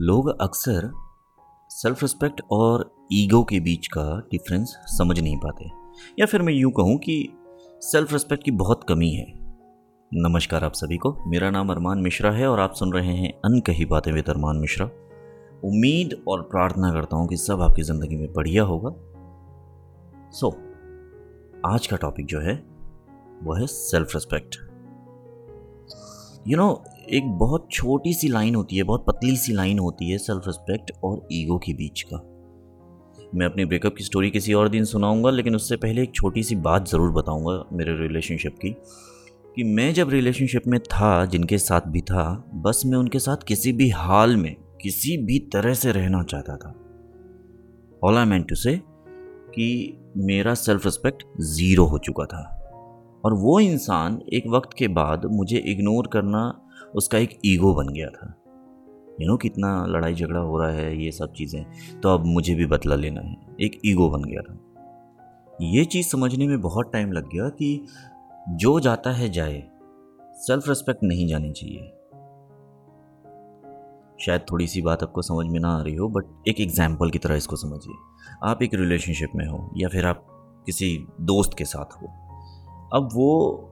लोग अक्सर self respect और ईगो के बीच का डिफरेंस समझ नहीं पाते। या फिर मैं यूँ कहूँ कि सेल्फ रिस्पेक्ट की बहुत कमी है। नमस्कार आप सभी को मेरा नाम अरमान मिश्रा है और आप सुन रहे हैं अन कही बातें विद अरमान मिश्रा। उम्मीद और प्रार्थना करता हूँ कि सब आपकी ज़िंदगी में बढ़िया होगा। सो so, आज का टॉपिक जो है वह है सेल्फ रिस्पेक्ट यू नो एक बहुत छोटी सी लाइन होती है, बहुत पतली सी लाइन होती है सेल्फ रिस्पेक्ट और ईगो के बीच का। मैं अपने ब्रेकअप की स्टोरी किसी और दिन सुनाऊँगा, लेकिन उससे पहले एक छोटी सी बात ज़रूर बताऊँगा मेरे रिलेशनशिप की, कि मैं जब रिलेशनशिप में था, जिनके साथ भी था, बस मैं उनके साथ किसी भी हाल में किसी भी तरह से रहना चाहता था। ऑल आई मैन टू से कि मेरा सेल्फ रिस्पेक्ट ज़ीरो हो चुका था। और वो इंसान एक वक्त के बाद मुझे इग्नोर करना उसका एक ईगो बन गया था। यू नो कितना लड़ाई झगड़ा हो रहा है, ये सब चीज़ें तो अब मुझे भी बदला लेना है। एक ईगो बन गया था। ये चीज़ समझने में बहुत टाइम लग गया कि जो जाता है जाए सेल्फ रिस्पेक्ट नहीं जानी चाहिए। शायद थोड़ी सी बात आपको समझ में ना आ रही हो बट एक एग्ज़ाम्पल की तरह इसको समझिए। आप एक रिलेशनशिप में हो या फिर आप किसी दोस्त के साथ हो। अब वो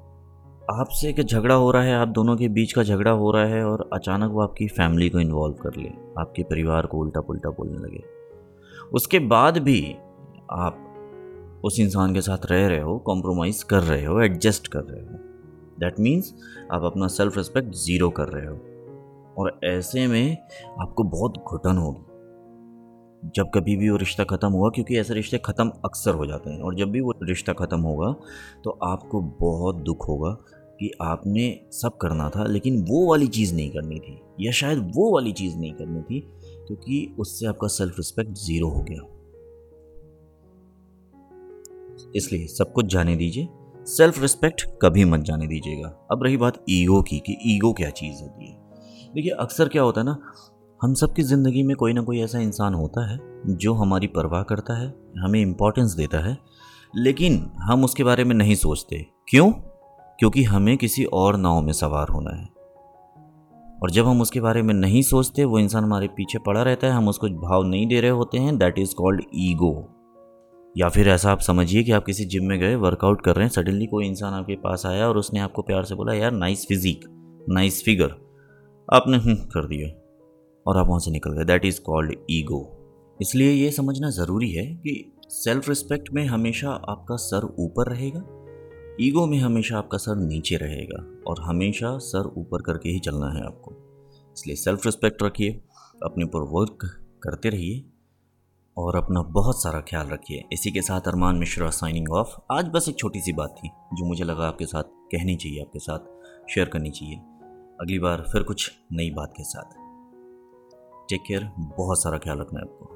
आपसे एक झगड़ा हो रहा है, आप दोनों के बीच का झगड़ा हो रहा है और अचानक वो आपकी फैमिली को इन्वॉल्व कर ले, आपके परिवार को उल्टा पुल्टा बोलने लगे। उसके बाद भी आप उस इंसान के साथ रह रहे हो कॉम्प्रोमाइज़ कर रहे हो एडजस्ट कर रहे हो। दैट मीन्स आप अपना सेल्फ रिस्पेक्ट ज़ीरो कर रहे हो। और ऐसे में आपको बहुत घुटन होगी। जब कभी भी वो रिश्ता ख़त्म हुआ, क्योंकि ऐसे रिश्ते ख़त्म अक्सर हो जाते हैं, और जब भी वो रिश्ता ख़त्म होगा तो आपको बहुत दुख होगा कि आपने सब करना था, लेकिन वो वाली चीज़ नहीं करनी थी, या शायद वो वाली चीज़ नहीं करनी थी, क्योंकि उससे आपका सेल्फ रिस्पेक्ट ज़ीरो हो गया। इसलिए सब कुछ जाने दीजिए सेल्फ रिस्पेक्ट कभी मत जाने दीजिएगा। अब रही बात ईगो की, कि ईगो क्या चीज़ होती है। देखिए, अक्सर क्या होता है ना हम सब की ज़िंदगी में कोई ना कोई ऐसा इंसान होता है जो हमारी परवाह करता है हमें इम्पोर्टेंस देता है लेकिन हम उसके बारे में नहीं सोचते। क्यों? क्योंकि हमें किसी और नाव में सवार होना है। और जब हम उसके बारे में नहीं सोचते वो इंसान हमारे पीछे पड़ा रहता है हम उसको भाव नहीं दे रहे होते हैं दैट इज़ कॉल्ड ईगो या फिर ऐसा आप समझिए कि आप किसी जिम में गए वर्कआउट कर रहे हैं सडनली कोई इंसान आपके पास आया और उसने आपको प्यार से बोला यार नाइस फिजिक नाइस फिगर आपने हम्म, कर दिया। और आप वहाँ से निकल गए। दैट इज़ कॉल्ड ईगो इसलिए ये समझना ज़रूरी है कि सेल्फ रिस्पेक्ट में हमेशा आपका सर ऊपर रहेगा। ईगो में हमेशा आपका सर नीचे रहेगा और हमेशा सर ऊपर करके ही चलना है आपको। इसलिए सेल्फ रिस्पेक्ट रखिए, अपने ऊपर वर्क करते रहिए और अपना बहुत सारा ख्याल रखिए। इसी के साथ अरमान मिश्रा साइनिंग ऑफ़ आज बस एक छोटी सी बात थी जो मुझे लगा आपके साथ कहनी चाहिए, आपके साथ शेयर करनी चाहिए। अगली बार फिर कुछ नई बात के साथ। टेक केयर बहुत सारा ख्याल रखना है आपको।